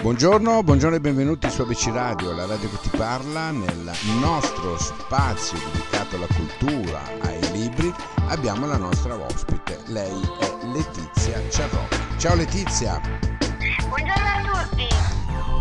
Buongiorno, buongiorno e benvenuti su ABC Radio, la radio che ti parla. Nel nostro spazio dedicato alla cultura, ai libri, abbiamo la nostra ospite. Lei è Letizia Ciarrocchi. Ciao Letizia! Buongiorno a tutti!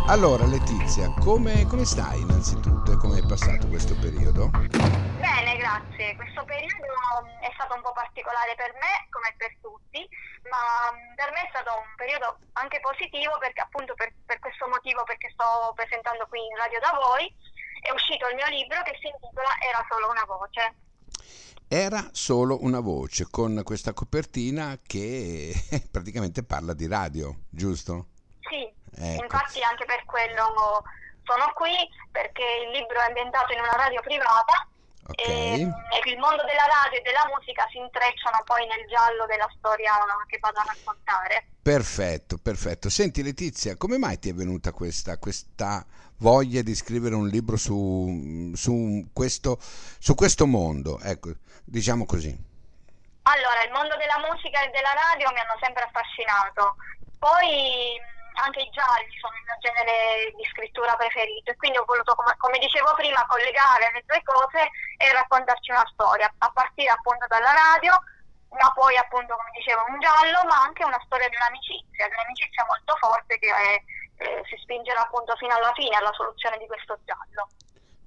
Allora Letizia, come, come stai innanzitutto e come è passato questo periodo? Bene, grazie. Questo periodo è stato un po' particolare per me, come per tutti, ma mm, per me è stato un periodo anche positivo perché appunto per, per questo motivo, perché sto presentando qui in radio da voi, è uscito il mio libro che si intitola Era solo una voce. Era solo una voce con questa copertina che praticamente parla di radio, giusto? Ecco. infatti anche per quello sono qui perché il libro è ambientato in una radio privata okay. e, e, il mondo della radio e della musica si intrecciano poi nel giallo della storia che vado a raccontare. Perfetto, perfetto. Senti Letizia, come mai ti è venuta questa, questa voglia di scrivere un libro su, su, questo, su questo mondo? Ecco, diciamo così. Allora, il mondo della musica e della radio mi hanno sempre affascinato. Poi anche i gialli sono il mio genere di scrittura preferito e quindi ho voluto, come, come, dicevo prima, collegare le due cose e raccontarci una storia, a partire appunto dalla radio, ma poi appunto, come dicevo, un giallo, ma anche una storia di un'amicizia, di un'amicizia molto forte che è, eh, si spingerà appunto fino alla fine, alla soluzione di questo giallo.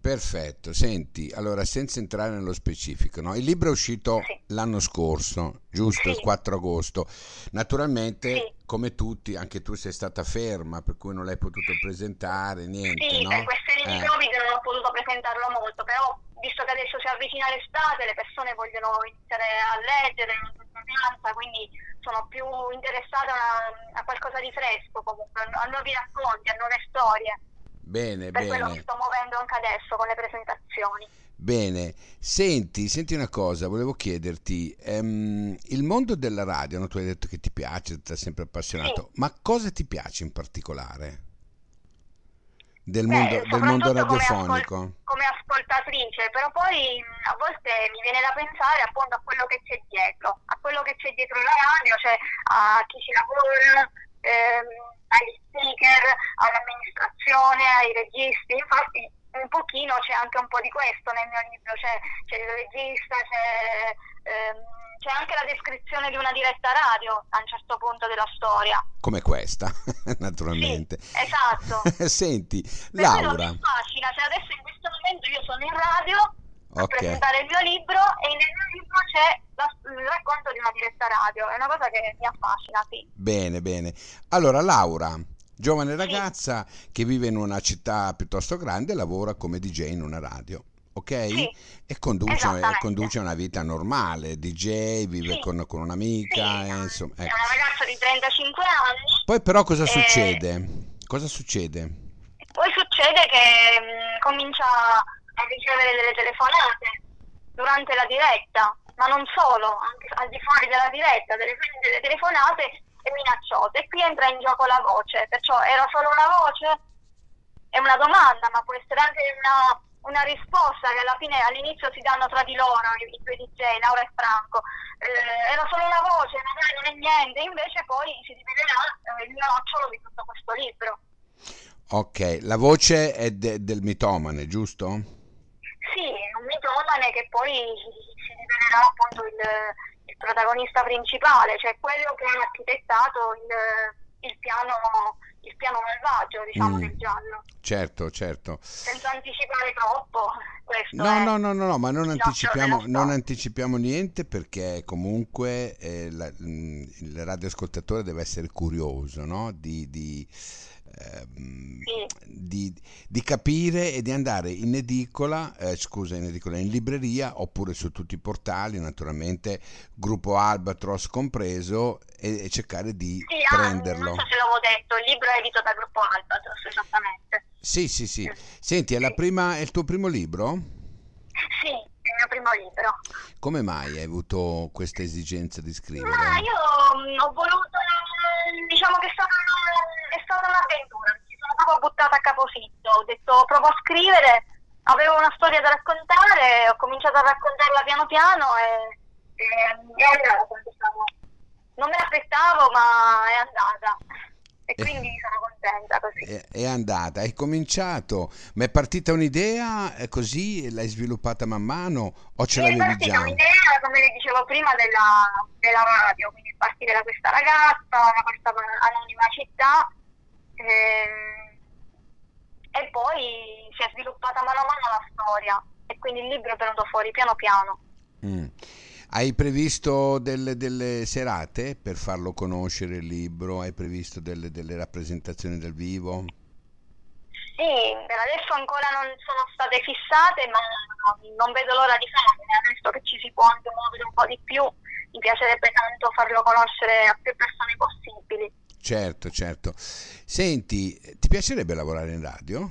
Perfetto, senti, allora senza entrare nello specifico, no? il libro è uscito sì. l'anno scorso, giusto, sì. il 4 agosto, naturalmente sì. come tutti anche tu sei stata ferma per cui non l'hai potuto presentare, niente. Sì, no? per questioni di eh. Covid non ho potuto presentarlo molto, però visto che adesso si avvicina l'estate le persone vogliono iniziare a leggere quindi sono più interessate a, a qualcosa di fresco comunque, a nuovi racconti, a nuove storie. Bene, per bene. quello che sto muovendo anche adesso con le presentazioni. Bene, senti, senti una cosa, volevo chiederti, um, il mondo della radio, no? tu hai detto che ti piace, ti hai sempre appassionato, sì. ma cosa ti piace in particolare? Del Beh, mondo, del mondo radiofonico? Come, ascol- come, ascoltatrice, però poi a volte mi viene da pensare appunto a quello che c'è dietro, a quello che c'è dietro la radio, cioè a chi ci lavora, ehm, agli speaker, all'amministrazione, ai registi, infatti un pochino c'è anche un po' di questo nel mio libro, c'è, c'è il regista, c'è, ehm, c'è, anche la descrizione di una diretta radio a un certo punto della storia. Come questa, naturalmente. Sì, esatto. Senti, Laura. Mi affascina, cioè adesso in questo momento io sono in radio okay. presentare il mio libro e nel mio libro c'è la, il racconto di una diretta radio, è una cosa che mi affascina, sì. Bene, bene. Allora, Laura, giovane ragazza sì. che vive in una città piuttosto grande, lavora come DJ in una radio. Ok? Sì, e conduce, conduce, una vita normale, DJ, vive sì. con, con, un'amica. Eh, insomma, ecco. È una ragazza di 35 anni. Poi però cosa e... succede? Cosa succede? Poi succede che mh, comincia a ricevere delle telefonate durante la diretta, ma non solo, anche al di fuori della diretta, delle, delle telefonate e minacciose. E qui entra in gioco la voce, perciò era solo una voce? È una domanda, ma può essere anche una, una risposta che alla fine all'inizio si danno tra di loro i, due DJ, Laura e Franco. Eh, era solo una voce, magari non è niente, invece poi si rivelerà eh, il nocciolo di tutto questo libro. Ok, la voce è de- del mitomane, giusto? Sì, un mitomane che poi si rivelerà appunto il, il, protagonista principale, cioè quello che ha architettato il, il piano il piano malvagio, diciamo, mm. del giallo. Certo, certo. Senza anticipare troppo. No, no, no, no, no, ma non anticipiamo, non anticipiamo, niente perché comunque eh, la, il radioascoltatore deve essere curioso no? di, di sì. Di, di, capire e di andare in edicola, eh, scusa, in edicola, in libreria oppure su tutti i portali, naturalmente, gruppo Albatros compreso, e, e cercare di sì, prenderlo. Ah, non so se l'avevo detto, il libro è edito dal gruppo Albatros, esattamente. Sì, sì, sì. Senti, è, la prima, è il tuo primo libro? Sì, è il mio primo libro. Come mai hai avuto questa esigenza di scrivere? Ma io mm, ho voluto, diciamo che sono è stata un'avventura, proprio buttata a capofitto, ho detto provo a scrivere, avevo una storia da raccontare, ho cominciato a raccontarla piano piano e, e, e è andata, diciamo. Non me l'aspettavo ma è andata e quindi sono contenta così. È, è andata, hai cominciato, ma è partita un'idea e così l'hai sviluppata man mano o ce Mi è l'avevi partita già? un'idea, come le dicevo prima, della, della radio, quindi partire da questa ragazza, da questa anonima città, ehm, e poi si è sviluppata mano a mano la storia e quindi il libro è venuto fuori piano piano. Mm. Hai previsto delle, delle serate per farlo conoscere il libro? Hai previsto delle, delle rappresentazioni dal vivo? Sì, per adesso ancora non sono state fissate, ma non vedo l'ora di farle, adesso che ci si può anche muovere un po' di più, mi piacerebbe tanto farlo conoscere a più persone possibili. Certo, certo. Senti, ti piacerebbe lavorare in radio?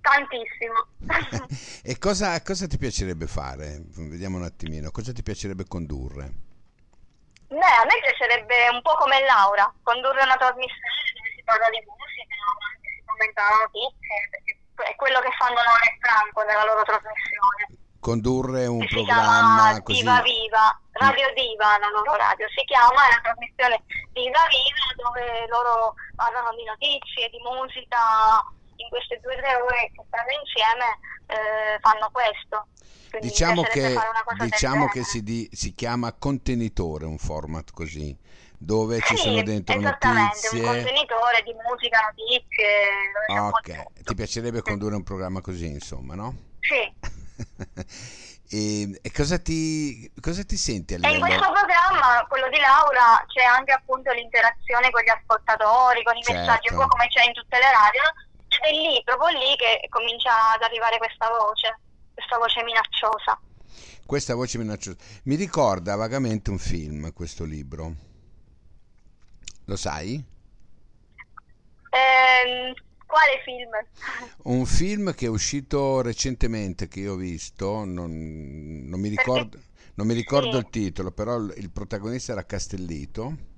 Tantissimo. e cosa, cosa ti piacerebbe fare? Vediamo un attimino, cosa ti piacerebbe condurre? Beh, a me piacerebbe un po' come Laura, condurre una trasmissione dove si parla di musica, si commentano notizie, perché è quello che fanno Laura e Franco nella loro trasmissione. Condurre un si programma così. Diva Viva, Radio Diva, la loro radio si chiama, è una trasmissione Diva Viva dove loro parlano di notizie, di musica, in queste due o tre ore che stanno insieme eh, fanno questo. Quindi Diciamo che, diciamo che si, di- si chiama contenitore un format così, dove ci Sì, sono dentro esattamente, un notizie. contenitore di musica, notizie. Ok, ti piacerebbe condurre un programma così, insomma, no? Sì. e, e cosa ti, cosa ti senti in questo programma, quello di Laura, c'è anche appunto l'interazione con gli ascoltatori, con i Certo. messaggi, un po' come c'è in tutte le radio, ed è lì, proprio lì, che comincia ad arrivare questa voce, questa voce minacciosa. Questa voce minacciosa. Mi ricorda vagamente un film, questo libro. Lo sai? Ehm, quale film? Un film che è uscito recentemente, che io ho visto, non, non mi ricordo, non mi ricordo Sì. il titolo, però il, protagonista era Castellito,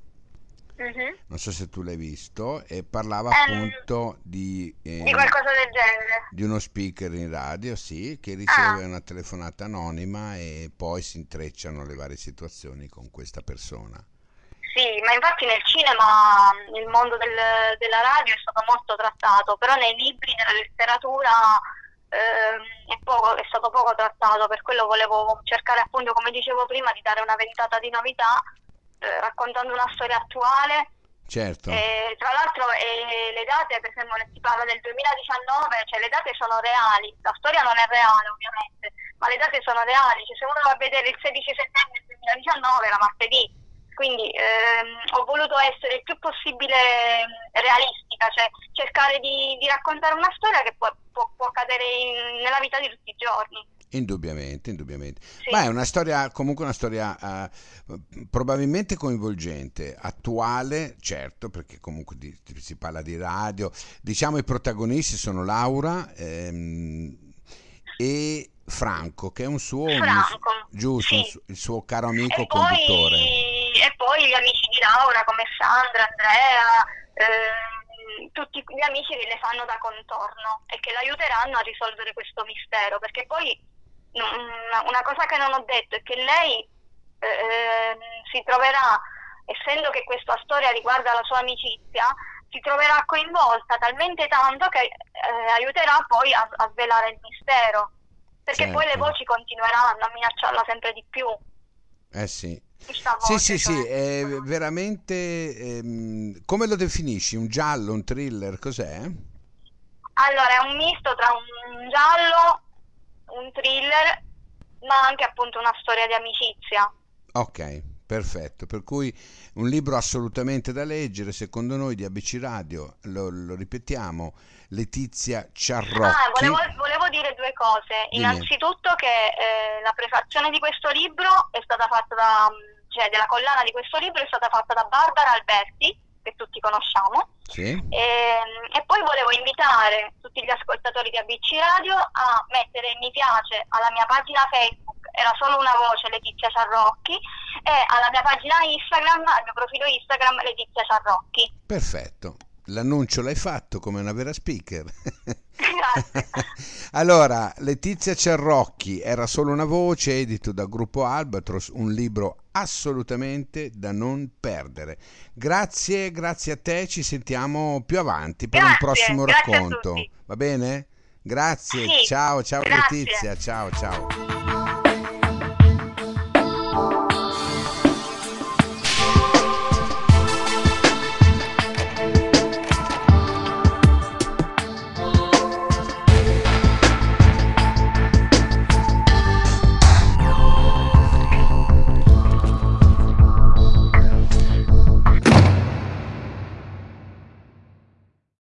Mhm. non so se tu l'hai visto, e parlava Ehm, appunto di, eh, Di qualcosa del genere. di uno speaker in radio, sì, che riceve Ah. una telefonata anonima e poi si intrecciano le varie situazioni con questa persona. Sì, ma infatti nel cinema il mondo del- della radio è stato molto trattato, però nei libri, nella letteratura ehm, è, poco- è stato poco trattato, per quello volevo cercare appunto, come dicevo prima, di dare una ventata di novità, eh, raccontando una storia attuale. Certo, E, tra l'altro eh, le date, per esempio si parla del 2019, cioè le date sono reali, la storia non è reale ovviamente, ma le date sono reali, cioè se uno va a vedere il 16 settembre del 2019 era martedì, quindi ehm, ho voluto essere il più possibile realistica, cioè cercare di, di raccontare una storia che può, può- può accadere in- nella vita di tutti i giorni. indubbiamente, indubbiamente. Sì. Ma è una storia, comunque una storia eh, probabilmente coinvolgente, attuale, certo, perché comunque di- si parla di radio. Diciamo i protagonisti sono Laura ehm, e Franco, che è un suo, un- Franco, giusto, sì. un il suo caro amico e conduttore. poi, poi gli amici di Laura come Sandra, Andrea, ehm, tutti gli amici che le fanno da contorno e che l'aiuteranno a risolvere questo mistero, perché poi una cosa che non ho detto è che lei ehm, si troverà, essendo che questa storia riguarda la sua amicizia, si troverà coinvolta talmente tanto che eh, aiuterà poi a, a svelare il mistero. Perché poi le Certo. voci continueranno a minacciarla sempre di più. Eh sì. Sì, voce, sì, sì, cioè, è no. veramente... ehm, come lo definisci? Un giallo, un thriller? Cos'è? Allora, è un misto tra un giallo, un thriller, ma anche appunto una storia di amicizia. Ok, perfetto. Per cui un libro assolutamente da leggere, secondo noi di ABC Radio, lo, lo ripetiamo, Letizia Ciarrocchi. Ah, volevo dire due cose. Dimmi. Innanzitutto che eh, la prefazione di questo libro è stata fatta da, cioè della collana di questo libro è stata fatta da Barbara Alberti, che tutti conosciamo. Sì? E, e poi volevo invitare tutti gli ascoltatori di ABC Radio a mettere mi piace alla mia pagina Facebook, era solo una voce Letizia Ciarrocchi, e alla mia pagina Instagram, al mio profilo Instagram Letizia Ciarrocchi. Perfetto. L'annuncio l'hai fatto come una vera speaker. Grazie. allora, Letizia Cerrocchi era solo una voce, edito da Gruppo Albatros, un libro assolutamente da non perdere. Grazie, grazie a te, ci sentiamo più avanti per grazie, un prossimo racconto. Va bene? Grazie, sì, ciao, ciao grazie. Letizia, ciao, ciao.